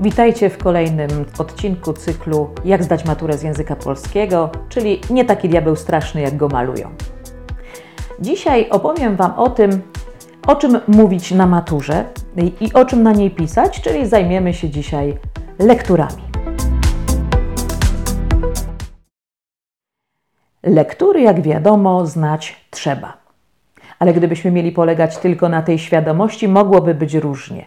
Witajcie w kolejnym odcinku cyklu Jak zdać maturę z języka polskiego, czyli nie taki diabeł straszny, jak go malują. Dzisiaj opowiem Wam o tym, o czym mówić na maturze i o czym na niej pisać, czyli zajmiemy się dzisiaj lekturami. Lektury, jak wiadomo, znać trzeba. Ale gdybyśmy mieli polegać tylko na tej świadomości, mogłoby być różnie.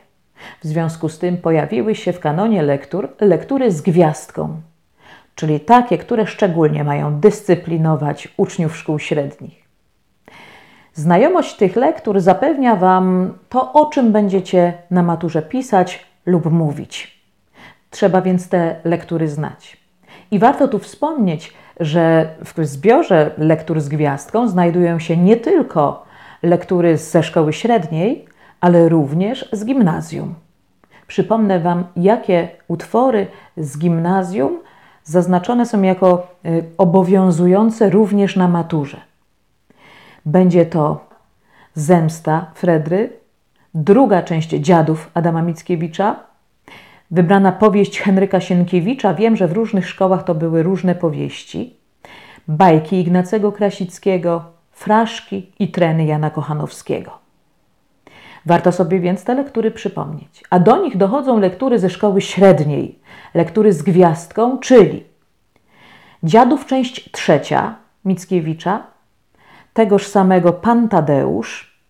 W związku z tym pojawiły się w kanonie lektur lektury z gwiazdką, czyli takie, które szczególnie mają dyscyplinować uczniów szkół średnich. Znajomość tych lektur zapewnia Wam to, o czym będziecie na maturze pisać lub mówić. Trzeba więc te lektury znać. I warto tu wspomnieć, że w zbiorze lektur z gwiazdką znajdują się nie tylko lektury ze szkoły średniej, ale również z gimnazjum. Przypomnę Wam, jakie utwory z gimnazjum zaznaczone są jako y, obowiązujące również na maturze. Będzie to Zemsta Fredry, druga część Dziadów Adama Mickiewicza, wybrana powieść Henryka Sienkiewicza. Wiem, że w różnych szkołach to były różne powieści. Bajki Ignacego Krasickiego, Fraszki i Treny Jana Kochanowskiego. Warto sobie więc te lektury przypomnieć. A do nich dochodzą lektury ze szkoły średniej, lektury z gwiazdką, czyli Dziadów część trzecia Mickiewicza, tegoż samego Pan Tadeusz,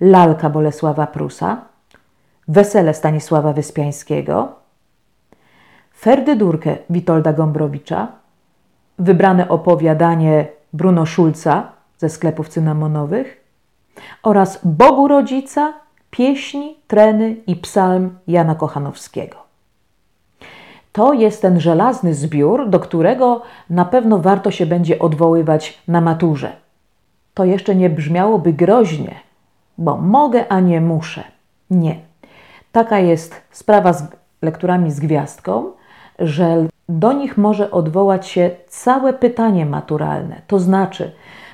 Lalka Bolesława Prusa, Wesele Stanisława Wyspiańskiego, Ferdydurkę Witolda Gombrowicza, wybrane opowiadanie Bruno Schulza ze sklepów cynamonowych oraz Bogu Rodzica pieśni, treny i psalm Jana Kochanowskiego. To jest ten żelazny zbiór, do którego na pewno warto się będzie odwoływać na maturze. To jeszcze nie brzmiałoby groźnie, bo mogę, a nie muszę. Nie. Taka jest sprawa z lekturami z gwiazdką, że do nich może odwołać się całe pytanie maturalne. To znaczy,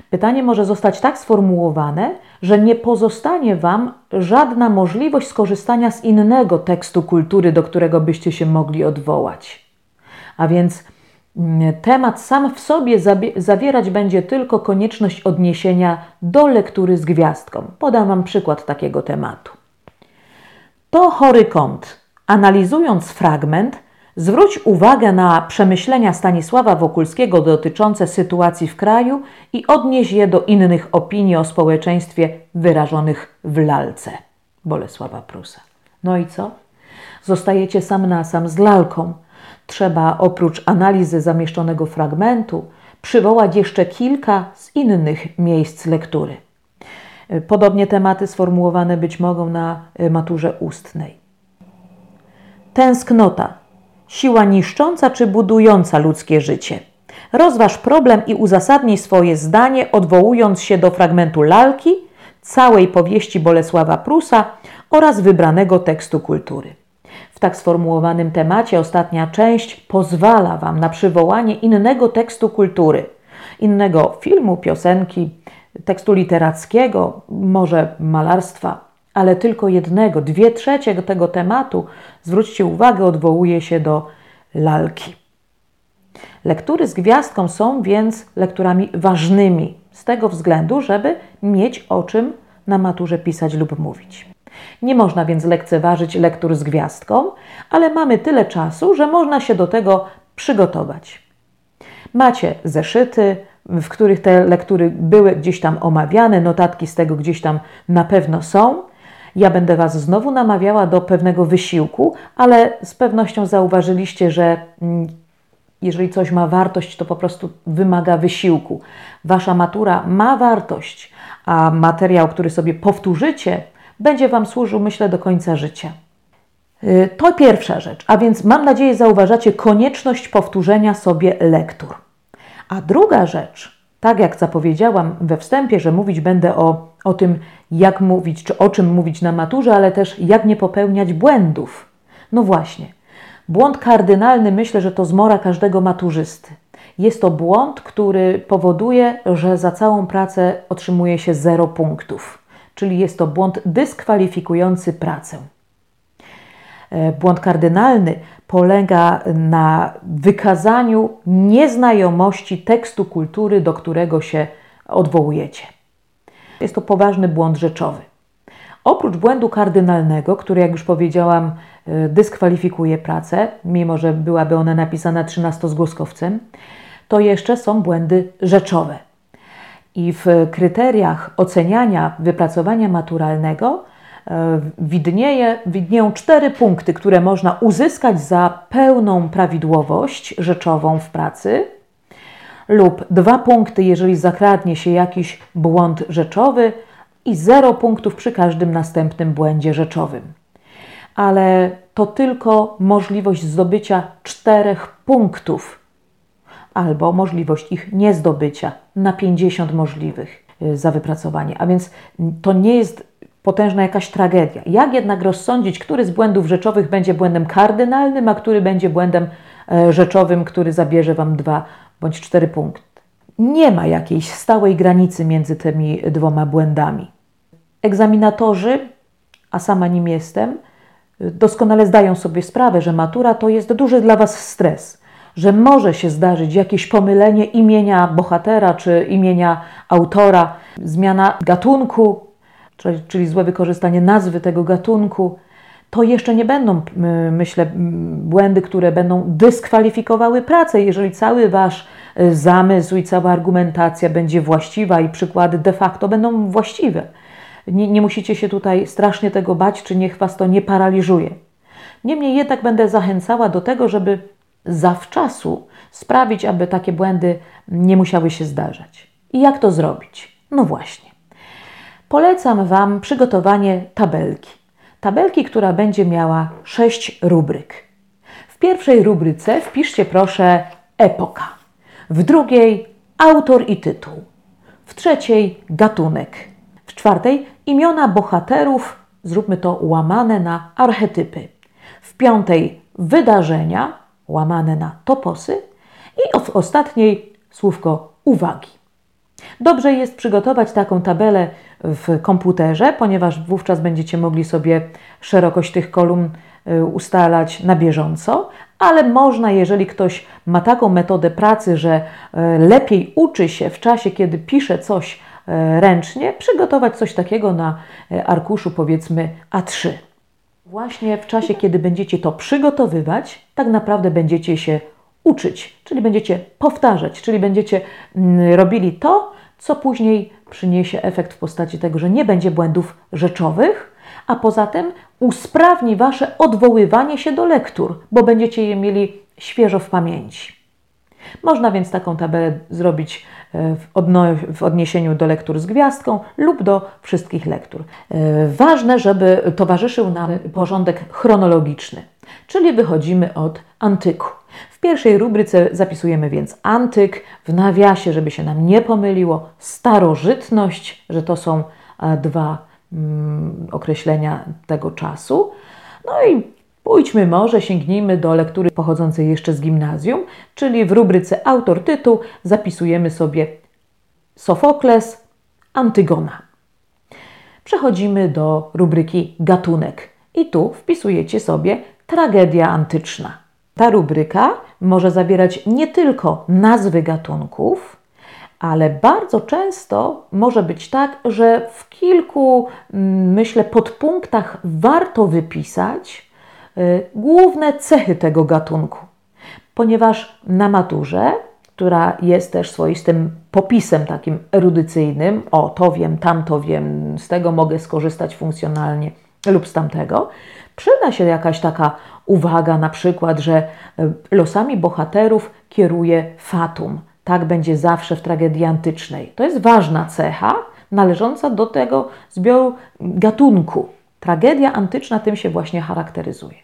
Pytanie może zostać tak sformułowane, że nie pozostanie Wam żadna możliwość skorzystania z innego tekstu kultury, do którego byście się mogli odwołać. A więc mm, temat sam w sobie zawierać będzie tylko konieczność odniesienia do lektury z gwiazdką. Podam Wam przykład takiego tematu. To chory kąt. Analizując fragment, Zwróć uwagę na przemyślenia Stanisława Wokulskiego dotyczące sytuacji w kraju i odnieś je do innych opinii o społeczeństwie wyrażonych w lalce Bolesława Prusa. No i co? Zostajecie sam na sam z lalką. Trzeba oprócz analizy zamieszczonego fragmentu przywołać jeszcze kilka z innych miejsc lektury. Podobnie tematy sformułowane być mogą na maturze ustnej. Tęsknota siła niszcząca czy budująca ludzkie życie. Rozważ problem i uzasadnij swoje zdanie, odwołując się do fragmentu lalki, całej powieści Bolesława Prusa oraz wybranego tekstu kultury. W tak sformułowanym temacie ostatnia część pozwala Wam na przywołanie innego tekstu kultury, innego filmu, piosenki, tekstu literackiego, może malarstwa ale tylko jednego, dwie trzecie tego tematu, zwróćcie uwagę, odwołuje się do lalki. Lektury z gwiazdką są więc lekturami ważnymi z tego względu, żeby mieć o czym na maturze pisać lub mówić. Nie można więc lekceważyć lektur z gwiazdką, ale mamy tyle czasu, że można się do tego przygotować. Macie zeszyty, w których te lektury były gdzieś tam omawiane, notatki z tego gdzieś tam na pewno są. Ja będę Was znowu namawiała do pewnego wysiłku, ale z pewnością zauważyliście, że mm, jeżeli coś ma wartość, to po prostu wymaga wysiłku. Wasza matura ma wartość, a materiał, który sobie powtórzycie, będzie Wam służył, myślę, do końca życia. Y, to pierwsza rzecz, a więc mam nadzieję zauważacie konieczność powtórzenia sobie lektur. A druga rzecz, tak jak zapowiedziałam we wstępie, że mówić będę o, o tym, jak mówić, czy o czym mówić na maturze, ale też jak nie popełniać błędów. No właśnie, błąd kardynalny myślę, że to zmora każdego maturzysty. Jest to błąd, który powoduje, że za całą pracę otrzymuje się 0 punktów, czyli jest to błąd dyskwalifikujący pracę. E, błąd kardynalny polega na wykazaniu nieznajomości tekstu kultury, do którego się odwołujecie. Jest to poważny błąd rzeczowy. Oprócz błędu kardynalnego, który, jak już powiedziałam, e, dyskwalifikuje pracę, mimo że byłaby ona napisana trzynastozgłoskowcem, to jeszcze są błędy rzeczowe. I w kryteriach oceniania wypracowania maturalnego widnieje, widnieją cztery punkty, które można uzyskać za pełną prawidłowość rzeczową w pracy, lub dwa punkty, jeżeli zakradnie się jakiś błąd rzeczowy, i zero punktów przy każdym następnym błędzie rzeczowym. Ale to tylko możliwość zdobycia czterech punktów albo możliwość ich niezdobycia na 50 możliwych y, za wypracowanie. A więc to nie jest potężna jakaś tragedia. Jak jednak rozsądzić, który z błędów rzeczowych będzie błędem kardynalnym, a który będzie błędem e, rzeczowym, który zabierze Wam dwa bądź cztery punkty? Nie ma jakiejś stałej granicy między tymi dwoma błędami. Egzaminatorzy, a sama nim jestem, doskonale zdają sobie sprawę, że matura to jest duży dla Was stres, że może się zdarzyć jakieś pomylenie imienia bohatera czy imienia autora, zmiana gatunku, czyli złe wykorzystanie nazwy tego gatunku. To jeszcze nie będą, myślę, błędy, które będą dyskwalifikowały pracę, jeżeli cały Wasz y, zamysł i cała argumentacja będzie właściwa i przykłady de facto będą właściwe. Nie, nie musicie się tutaj strasznie tego bać, czy niech Was to nie paraliżuje. Niemniej jednak będę zachęcała do tego, żeby zawczasu sprawić, aby takie błędy nie musiały się zdarzać. I jak to zrobić? No właśnie. Polecam Wam przygotowanie tabelki. Tabelki, która będzie miała sześć rubryk. W pierwszej rubryce wpiszcie proszę epoka. W drugiej autor i tytuł. W trzeciej gatunek. W czwartej imiona bohaterów, zróbmy to łamane na archetypy. W piątej wydarzenia, łamane na toposy. I w ostatniej słówko uwagi. Dobrze jest przygotować taką tabelę w komputerze, ponieważ wówczas będziecie mogli sobie szerokość tych kolumn y, ustalać na bieżąco, ale można, jeżeli ktoś ma taką metodę pracy, że y, lepiej uczy się w czasie, kiedy pisze coś E, ręcznie, przygotować coś takiego na arkuszu powiedzmy A3. Właśnie w czasie, kiedy będziecie to przygotowywać, tak naprawdę będziecie się uczyć, czyli będziecie powtarzać, czyli będziecie mm, robili to, co później przyniesie efekt w postaci tego, że nie będzie błędów rzeczowych, a poza tym usprawni Wasze odwoływanie się do lektur, bo będziecie je mieli świeżo w pamięci. Można więc taką tabelę zrobić e, w, odniesieniu do lektur z gwiazdką lub do wszystkich lektur. E, ważne, żeby towarzyszył nam porządek chronologiczny, czyli wychodzimy od antyku. Pierwszej rubryce zapisujemy więc antyk, w nawiasie, żeby się nam nie pomyliło, starożytność, że to są e, dwa mm, określenia tego czasu. No i Pójdźmy może, sięgnijmy do lektury pochodzącej jeszcze z gimnazjum, czyli w rubryce autor-tytuł zapisujemy sobie Sofokles, Antygona. Przechodzimy do rubryki gatunek i tu wpisujecie sobie tragedia antyczna. Ta rubryka może zawierać nie tylko nazwy gatunków, ale bardzo często może być tak, że w kilku, mm, myślę, podpunktach warto wypisać, Y, główne cechy tego gatunku, ponieważ na maturze, która jest też swoistym popisem takim erudycyjnym, o to wiem, tamto wiem, z tego mogę skorzystać funkcjonalnie lub z tamtego, przyda się jakaś taka uwaga, na przykład, że y, losami bohaterów kieruje fatum. Tak będzie zawsze w tragedii antycznej. To jest ważna cecha należąca do tego zbioru gatunku. Tragedia antyczna tym się właśnie charakteryzuje.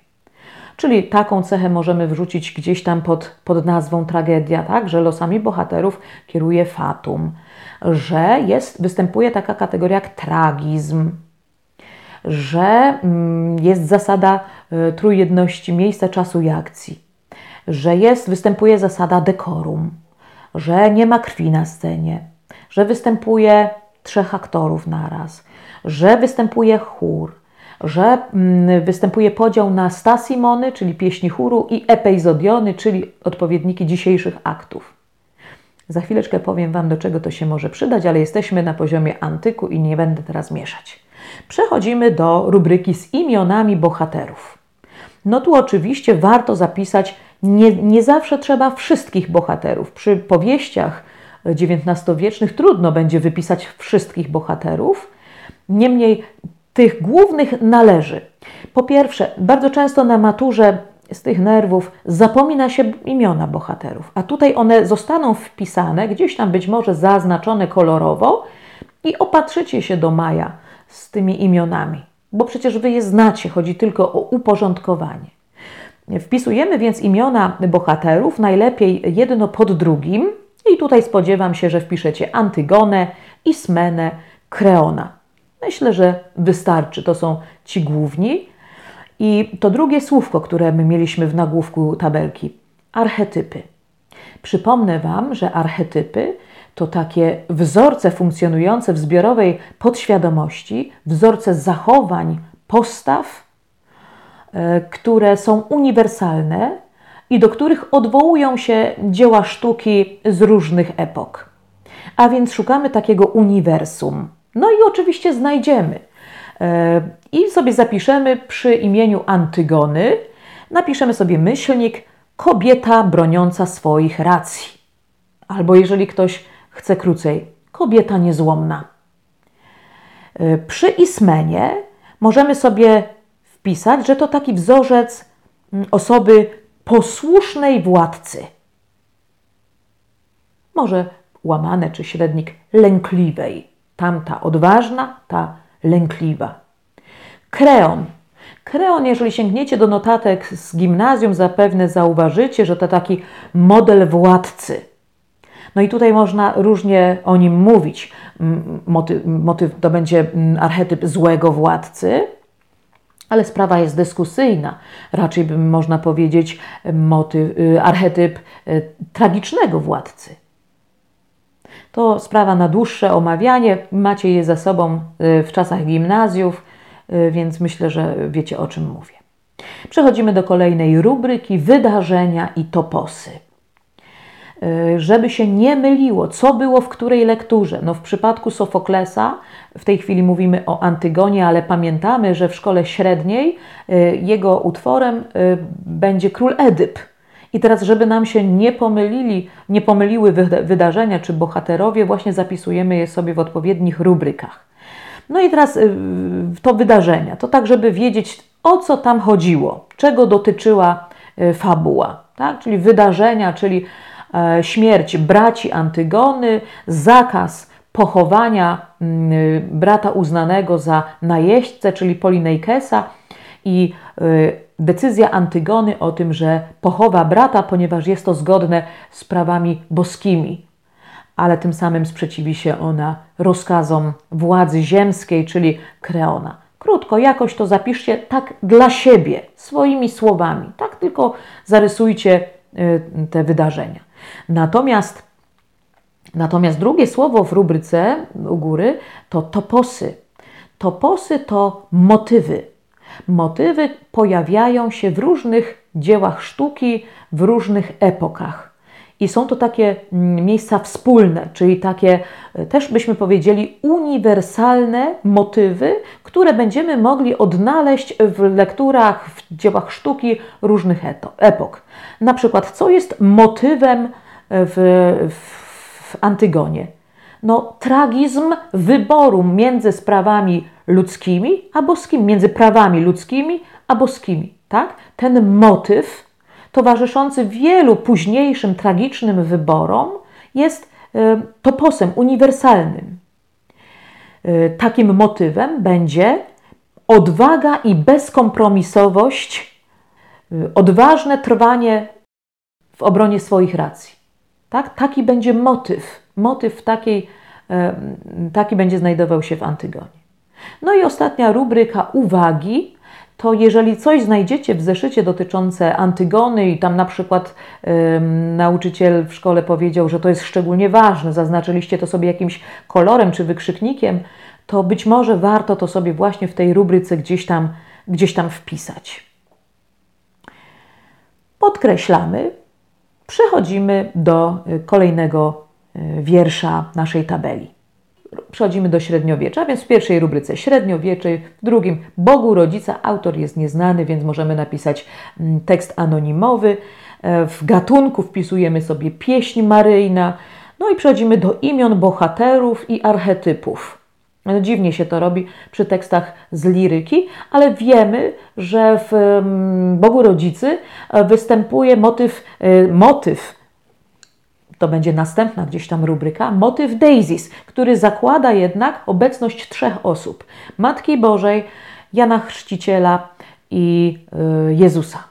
Czyli taką cechę możemy wrzucić gdzieś tam pod, pod nazwą tragedia, tak? że losami bohaterów kieruje fatum, że jest, występuje taka kategoria jak tragizm, że mm, jest zasada y, trójjedności miejsca, czasu i akcji, że jest, występuje zasada dekorum, że nie ma krwi na scenie, że występuje trzech aktorów naraz, że występuje chór, że mm, występuje podział na stasimony, czyli pieśni chóru, i epizodiony, czyli odpowiedniki dzisiejszych aktów. Za chwileczkę powiem Wam, do czego to się może przydać, ale jesteśmy na poziomie antyku i nie będę teraz mieszać. Przechodzimy do rubryki z imionami bohaterów. No tu oczywiście warto zapisać, nie, nie zawsze trzeba wszystkich bohaterów. Przy powieściach XIX-wiecznych trudno będzie wypisać wszystkich bohaterów. Niemniej tych głównych należy. Po pierwsze, bardzo często na maturze z tych nerwów zapomina się imiona bohaterów, a tutaj one zostaną wpisane, gdzieś tam być może zaznaczone kolorowo i opatrzycie się do maja z tymi imionami, bo przecież wy je znacie, chodzi tylko o uporządkowanie. Wpisujemy więc imiona bohaterów, najlepiej jedno pod drugim, i tutaj spodziewam się, że wpiszecie Antygonę, Ismenę, Kreona. Myślę, że wystarczy, to są ci główni. I to drugie słówko, które my mieliśmy w nagłówku tabelki archetypy. Przypomnę Wam, że archetypy to takie wzorce funkcjonujące w zbiorowej podświadomości, wzorce zachowań, postaw, e, które są uniwersalne i do których odwołują się dzieła sztuki z różnych epok. A więc szukamy takiego uniwersum. No i oczywiście znajdziemy. E, I sobie zapiszemy przy imieniu Antygony, napiszemy sobie myślnik kobieta broniąca swoich racji. Albo jeżeli ktoś chce krócej, kobieta niezłomna. E, przy Ismenie możemy sobie wpisać, że to taki wzorzec mm, osoby posłusznej władcy. Może łamane czy średnik lękliwej. Tamta odważna, ta lękliwa. Kreon. Kreon, jeżeli sięgniecie do notatek z gimnazjum, zapewne zauważycie, że to taki model władcy. No i tutaj można różnie o nim mówić. Motyw, motyw to będzie archetyp złego władcy, ale sprawa jest dyskusyjna. Raczej bym można powiedzieć motyw, y, archetyp y, tragicznego władcy. To sprawa na dłuższe omawianie. Macie je za sobą y, w czasach gimnazjów, więc myślę, że wiecie o czym mówię. Przechodzimy do kolejnej rubryki wydarzenia i toposy. Y, żeby się nie myliło, co było w której lekturze. No w przypadku Sofoklesa, w tej chwili mówimy o Antygonie, ale pamiętamy, że w szkole średniej y, jego utworem y, będzie król Edyp. I teraz, żeby nam się nie pomylili, nie pomyliły wydarzenia czy bohaterowie, właśnie zapisujemy je sobie w odpowiednich rubrykach. No i teraz to wydarzenia, to tak, żeby wiedzieć, o co tam chodziło, czego dotyczyła fabuła, tak? czyli wydarzenia, czyli śmierć braci Antygony, zakaz pochowania mm, brata uznanego za najeźdźcę, czyli Polinejkesa i e, decyzja Antygony o tym, że pochowa brata, ponieważ jest to zgodne z prawami boskimi, ale tym samym sprzeciwi się ona rozkazom władzy ziemskiej, czyli Kreona. Krótko, jakoś to zapiszcie tak dla siebie, swoimi słowami. Tak tylko zarysujcie e, te wydarzenia. Natomiast, natomiast drugie słowo w rubryce u góry to toposy. Toposy to motywy. Motywy pojawiają się w różnych dziełach sztuki, w różnych epokach. I są to takie mm, miejsca wspólne, czyli takie e, też byśmy powiedzieli uniwersalne motywy, które będziemy mogli odnaleźć w lekturach, w dziełach sztuki różnych epok. Na przykład, co jest motywem w, w Antygonie? No, tragizm wyboru między sprawami ludzkimi a boskimi, między prawami ludzkimi a boskimi. Tak? Ten motyw, towarzyszący wielu późniejszym tragicznym wyborom, jest e, toposem uniwersalnym. E, takim motywem będzie odwaga i bezkompromisowość, odważne trwanie w obronie swoich racji. Tak? Taki będzie motyw. Motyw takiej, taki będzie znajdował się w Antygonie. No i ostatnia rubryka uwagi to jeżeli coś znajdziecie w zeszycie dotyczące Antygony i tam na przykład nauczyciel w szkole powiedział, że to jest szczególnie ważne, zaznaczyliście to sobie jakimś kolorem czy wykrzyknikiem, to być może warto to sobie właśnie w tej rubryce gdzieś tam, gdzieś tam wpisać. Podkreślamy, przechodzimy do y, kolejnego y, wiersza naszej tabeli. Przechodzimy do średniowiecza, więc w pierwszej rubryce średniowiecze, w drugim Bogu Rodzica. Autor jest nieznany, więc możemy napisać mm, tekst anonimowy. E, w gatunku wpisujemy sobie pieśń maryjna. No i przechodzimy do imion bohaterów i archetypów. No, dziwnie się to robi przy tekstach z liryki, ale wiemy, że w mm, Bogu Rodzicy e, występuje motyw, e, motyw. To będzie następna gdzieś tam rubryka, motyw Daisies, który zakłada jednak obecność trzech osób: Matki Bożej, Jana Chrzciciela i e, Jezusa.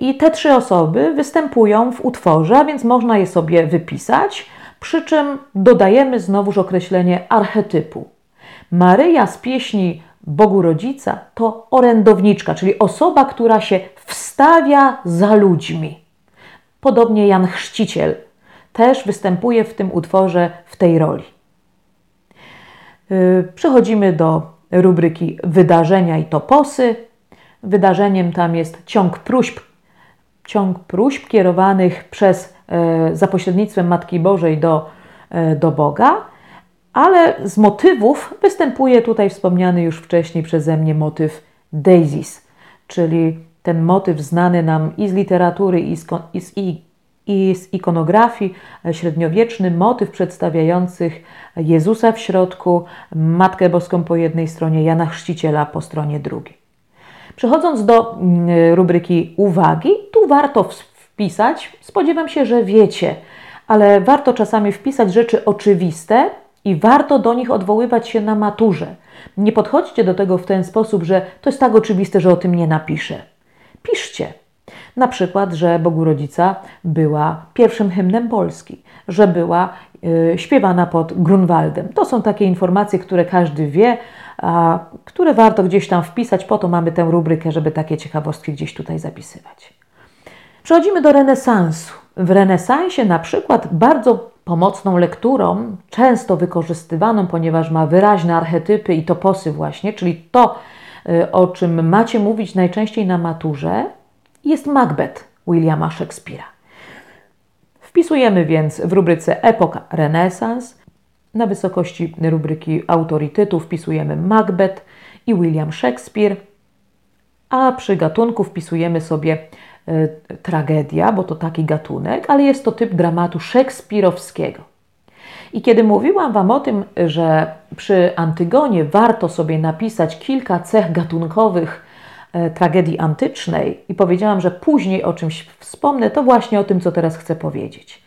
I te trzy osoby występują w utworze, a więc można je sobie wypisać przy czym dodajemy znowuż określenie archetypu. Maryja z pieśni Bogu Rodzica to orędowniczka, czyli osoba, która się wstawia za ludźmi. Podobnie Jan Chrzciciel też występuje w tym utworze w tej roli. Yy, przechodzimy do rubryki wydarzenia i toposy. Wydarzeniem tam jest ciąg próśb, ciąg próśb kierowanych przez za pośrednictwem Matki Bożej do, e, do Boga, ale z motywów występuje tutaj wspomniany już wcześniej przeze mnie motyw Daisies, czyli ten motyw znany nam i z literatury, i z, i z, i z ikonografii, e, średniowieczny motyw przedstawiających Jezusa w środku, Matkę Boską po jednej stronie, Jana Chrzciciela po stronie drugiej. Przechodząc do mm, rubryki uwagi, tu warto wpisać. Spodziewam się, że wiecie, ale warto czasami wpisać rzeczy oczywiste i warto do nich odwoływać się na maturze. Nie podchodźcie do tego w ten sposób, że to jest tak oczywiste, że o tym nie napiszę. Piszcie. Na przykład, że Bogu Rodzica była pierwszym hymnem Polski, że była y, śpiewana pod Grunwaldem. To są takie informacje, które każdy wie, a które warto gdzieś tam wpisać. Po to mamy tę rubrykę, żeby takie ciekawostki gdzieś tutaj zapisywać. Przechodzimy do renesansu. W renesansie na przykład bardzo pomocną lekturą, często wykorzystywaną, ponieważ ma wyraźne archetypy i toposy właśnie, czyli to, y, o czym macie mówić najczęściej na maturze, jest Macbeth Williama Shakespeare'a. Wpisujemy więc w rubryce Epoka Renesans. Na wysokości rubryki autorytetu wpisujemy Macbeth i William Shakespeare, a przy gatunku wpisujemy sobie tragedia, bo to taki gatunek, ale jest to typ dramatu szekspirowskiego. I kiedy mówiłam Wam o tym, że przy Antygonie warto sobie napisać kilka cech gatunkowych e, tragedii antycznej, i powiedziałam, że później o czymś wspomnę, to właśnie o tym, co teraz chcę powiedzieć.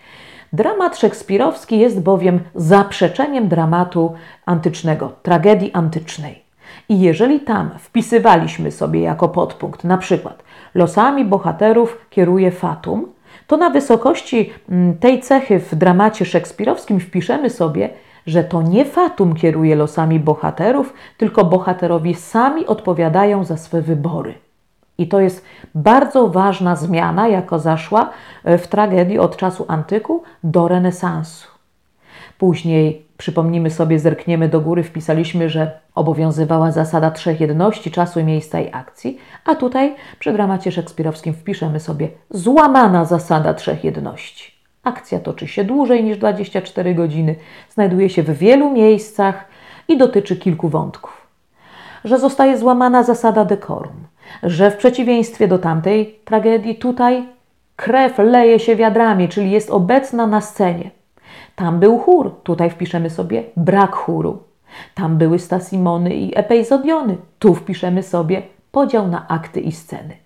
Dramat szekspirowski jest bowiem zaprzeczeniem dramatu antycznego, tragedii antycznej. I jeżeli tam wpisywaliśmy sobie jako podpunkt na przykład losami bohaterów kieruje Fatum, to na wysokości mm, tej cechy w dramacie szekspirowskim wpiszemy sobie, że to nie Fatum kieruje losami bohaterów, tylko bohaterowie sami odpowiadają za swe wybory. I to jest bardzo ważna zmiana, jaka zaszła e, w tragedii od czasu antyku do renesansu. Później Przypomnijmy sobie, zerkniemy do góry, wpisaliśmy, że obowiązywała zasada trzech jedności czasu, miejsca i akcji, a tutaj przy dramacie szekspirowskim wpiszemy sobie złamana zasada trzech jedności. Akcja toczy się dłużej niż 24 godziny, znajduje się w wielu miejscach i dotyczy kilku wątków. Że zostaje złamana zasada dekorum, że w przeciwieństwie do tamtej tragedii tutaj krew leje się wiadrami, czyli jest obecna na scenie. Tam był chór, tutaj wpiszemy sobie brak chóru. Tam były stasimony i epizodiony, tu wpiszemy sobie podział na akty i sceny.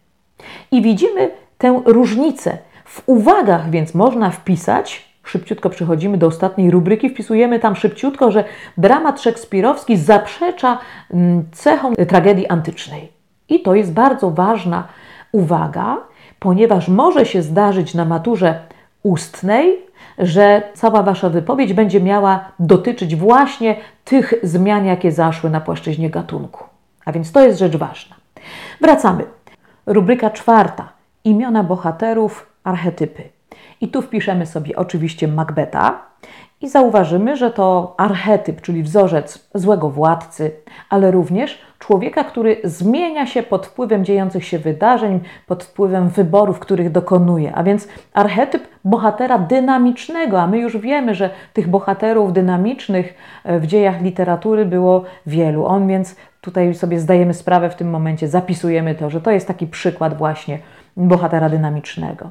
I widzimy tę różnicę. W uwagach więc można wpisać, szybciutko przechodzimy do ostatniej rubryki, wpisujemy tam szybciutko, że dramat szekspirowski zaprzecza mm, cechom tragedii antycznej. I to jest bardzo ważna uwaga, ponieważ może się zdarzyć na maturze ustnej, że cała Wasza wypowiedź będzie miała dotyczyć właśnie tych zmian, jakie zaszły na płaszczyźnie gatunku. A więc to jest rzecz ważna. Wracamy. Rubryka czwarta. Imiona bohaterów, archetypy. I tu wpiszemy sobie oczywiście Macbeta i zauważymy, że to archetyp, czyli wzorzec złego władcy, ale również człowieka, który zmienia się pod wpływem dziejących się wydarzeń, pod wpływem wyborów, których dokonuje. A więc archetyp bohatera dynamicznego, a my już wiemy, że tych bohaterów dynamicznych e, w dziejach literatury było wielu. On więc tutaj sobie zdajemy sprawę w tym momencie, zapisujemy to, że to jest taki przykład właśnie bohatera dynamicznego.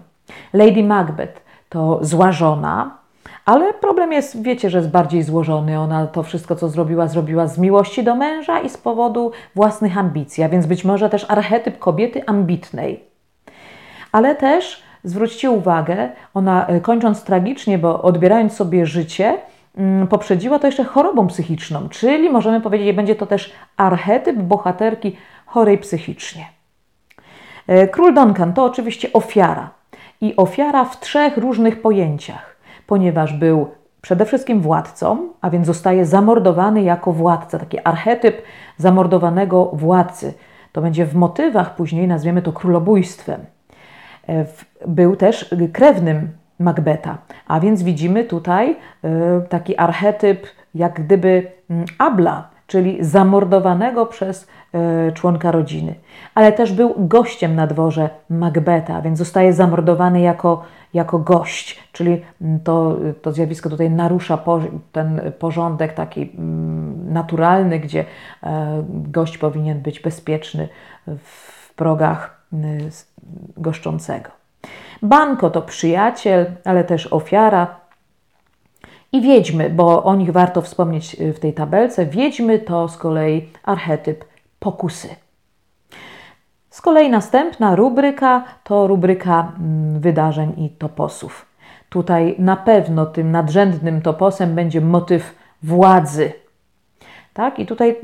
Lady Macbeth to zła żona, ale problem jest, wiecie, że jest bardziej złożony. Ona to wszystko, co zrobiła, zrobiła z miłości do męża i z powodu własnych ambicji, a więc być może też archetyp kobiety ambitnej. Ale też zwróćcie uwagę, ona e, kończąc tragicznie, bo odbierając sobie życie, mm, poprzedziła to jeszcze chorobą psychiczną, czyli możemy powiedzieć, że będzie to też archetyp bohaterki chorej psychicznie. E, król Duncan to oczywiście ofiara i ofiara w trzech różnych pojęciach, ponieważ był przede wszystkim władcą, a więc zostaje zamordowany jako władca, taki archetyp zamordowanego władcy. To będzie w motywach, później nazwiemy to królobójstwem. E, był też krewnym Macbeta, a więc widzimy tutaj e, taki archetyp jak gdyby mm, Abla, czyli zamordowanego przez e, członka rodziny. Ale też był gościem na dworze Macbeta, więc zostaje zamordowany jako, jako gość, czyli mm, to, to zjawisko tutaj narusza po, ten porządek taki mm, naturalny, gdzie e, gość powinien być bezpieczny w progach mm, goszczącego. Banko to przyjaciel, ale też ofiara, i wiedźmy, bo o nich warto wspomnieć y, w tej tabelce. Wiedźmy to z kolei archetyp pokusy. Z kolei następna rubryka to rubryka mm, wydarzeń i toposów. Tutaj na pewno tym nadrzędnym toposem będzie motyw władzy. Tak? I tutaj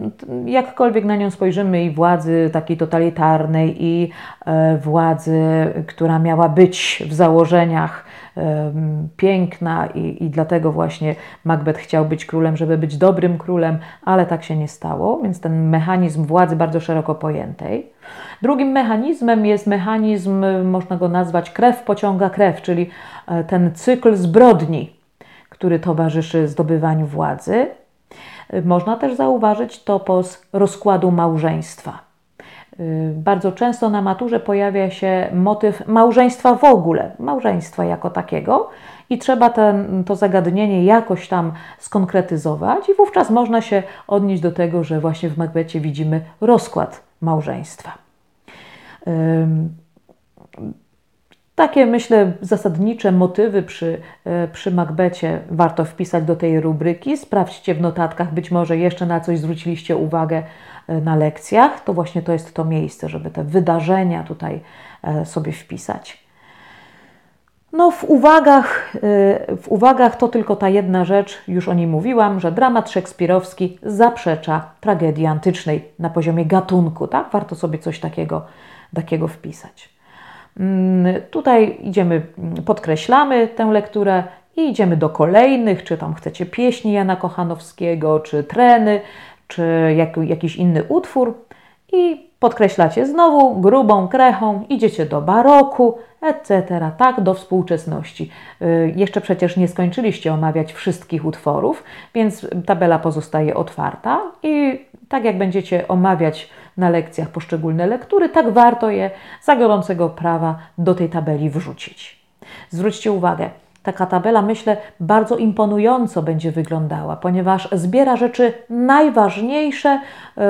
jakkolwiek na nią spojrzymy, i władzy takiej totalitarnej, i e, władzy, która miała być w założeniach piękna i, i dlatego właśnie Macbeth chciał być królem, żeby być dobrym królem, ale tak się nie stało, więc ten mechanizm władzy bardzo szeroko pojętej. Drugim mechanizmem jest mechanizm, można go nazwać krew pociąga krew, czyli e, ten cykl zbrodni, który towarzyszy zdobywaniu władzy. Można też zauważyć topos rozkładu małżeństwa. Y, bardzo często na maturze pojawia się motyw małżeństwa w ogóle, małżeństwa jako takiego, i trzeba ten, to zagadnienie jakoś tam skonkretyzować, i wówczas można się odnieść do tego, że właśnie w Macbecie widzimy rozkład małżeństwa. Takie, myślę, zasadnicze motywy przy, e, przy Macbecie warto wpisać do tej rubryki. Sprawdźcie w notatkach, być może jeszcze na coś zwróciliście uwagę e, na lekcjach. To właśnie to jest to miejsce, żeby te wydarzenia tutaj e, sobie wpisać. No, w uwagach, w uwagach to tylko ta jedna rzecz, już o niej mówiłam, że dramat szekspirowski zaprzecza tragedii antycznej na poziomie gatunku. Tak? Warto sobie coś takiego, takiego wpisać. Mm, tutaj idziemy, podkreślamy tę lekturę i idziemy do kolejnych, czy tam chcecie pieśni Jana Kochanowskiego, czy treny, czy jak, jakiś inny utwór. I podkreślacie znowu grubą krechą, idziecie do baroku, etc., tak do współczesności. Y, jeszcze przecież nie skończyliście omawiać wszystkich utworów, więc tabela pozostaje otwarta i tak jak będziecie omawiać na lekcjach poszczególne lektury, tak warto je za gorącego prawa do tej tabeli wrzucić. Zwróćcie uwagę, taka tabela, myślę, bardzo imponująco będzie wyglądała, ponieważ zbiera rzeczy najważniejsze yy,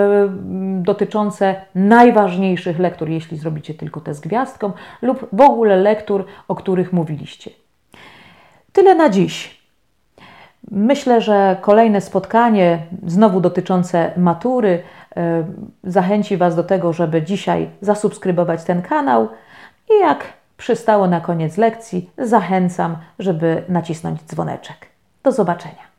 dotyczące najważniejszych lektur, jeśli zrobicie tylko te z gwiazdką, lub w ogóle lektur, o których mówiliście. Tyle na dziś. Myślę, że kolejne spotkanie, znowu dotyczące matury, e, zachęci Was do tego, żeby dzisiaj zasubskrybować ten kanał i jak przystało na koniec lekcji, zachęcam, żeby nacisnąć dzwoneczek. Do zobaczenia.